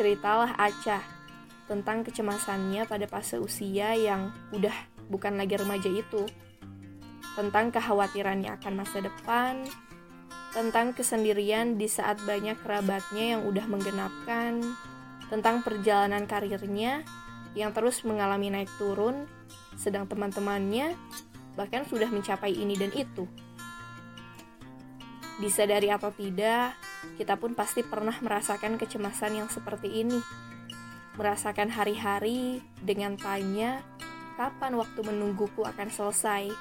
ceritalah Aca tentang kecemasannya pada fase usia yang udah bukan lagi remaja itu. Tentang kekhawatirannya akan masa depan, tentang kesendirian di saat banyak kerabatnya yang udah menggenapkan, tentang perjalanan karirnya yang terus mengalami naik turun, sedang teman-temannya bahkan sudah mencapai ini dan itu. Disadari atau tidak, kita pun pasti pernah merasakan kecemasan yang seperti ini. Merasakan hari-hari dengan tanya, kapan waktu menungguku akan selesai.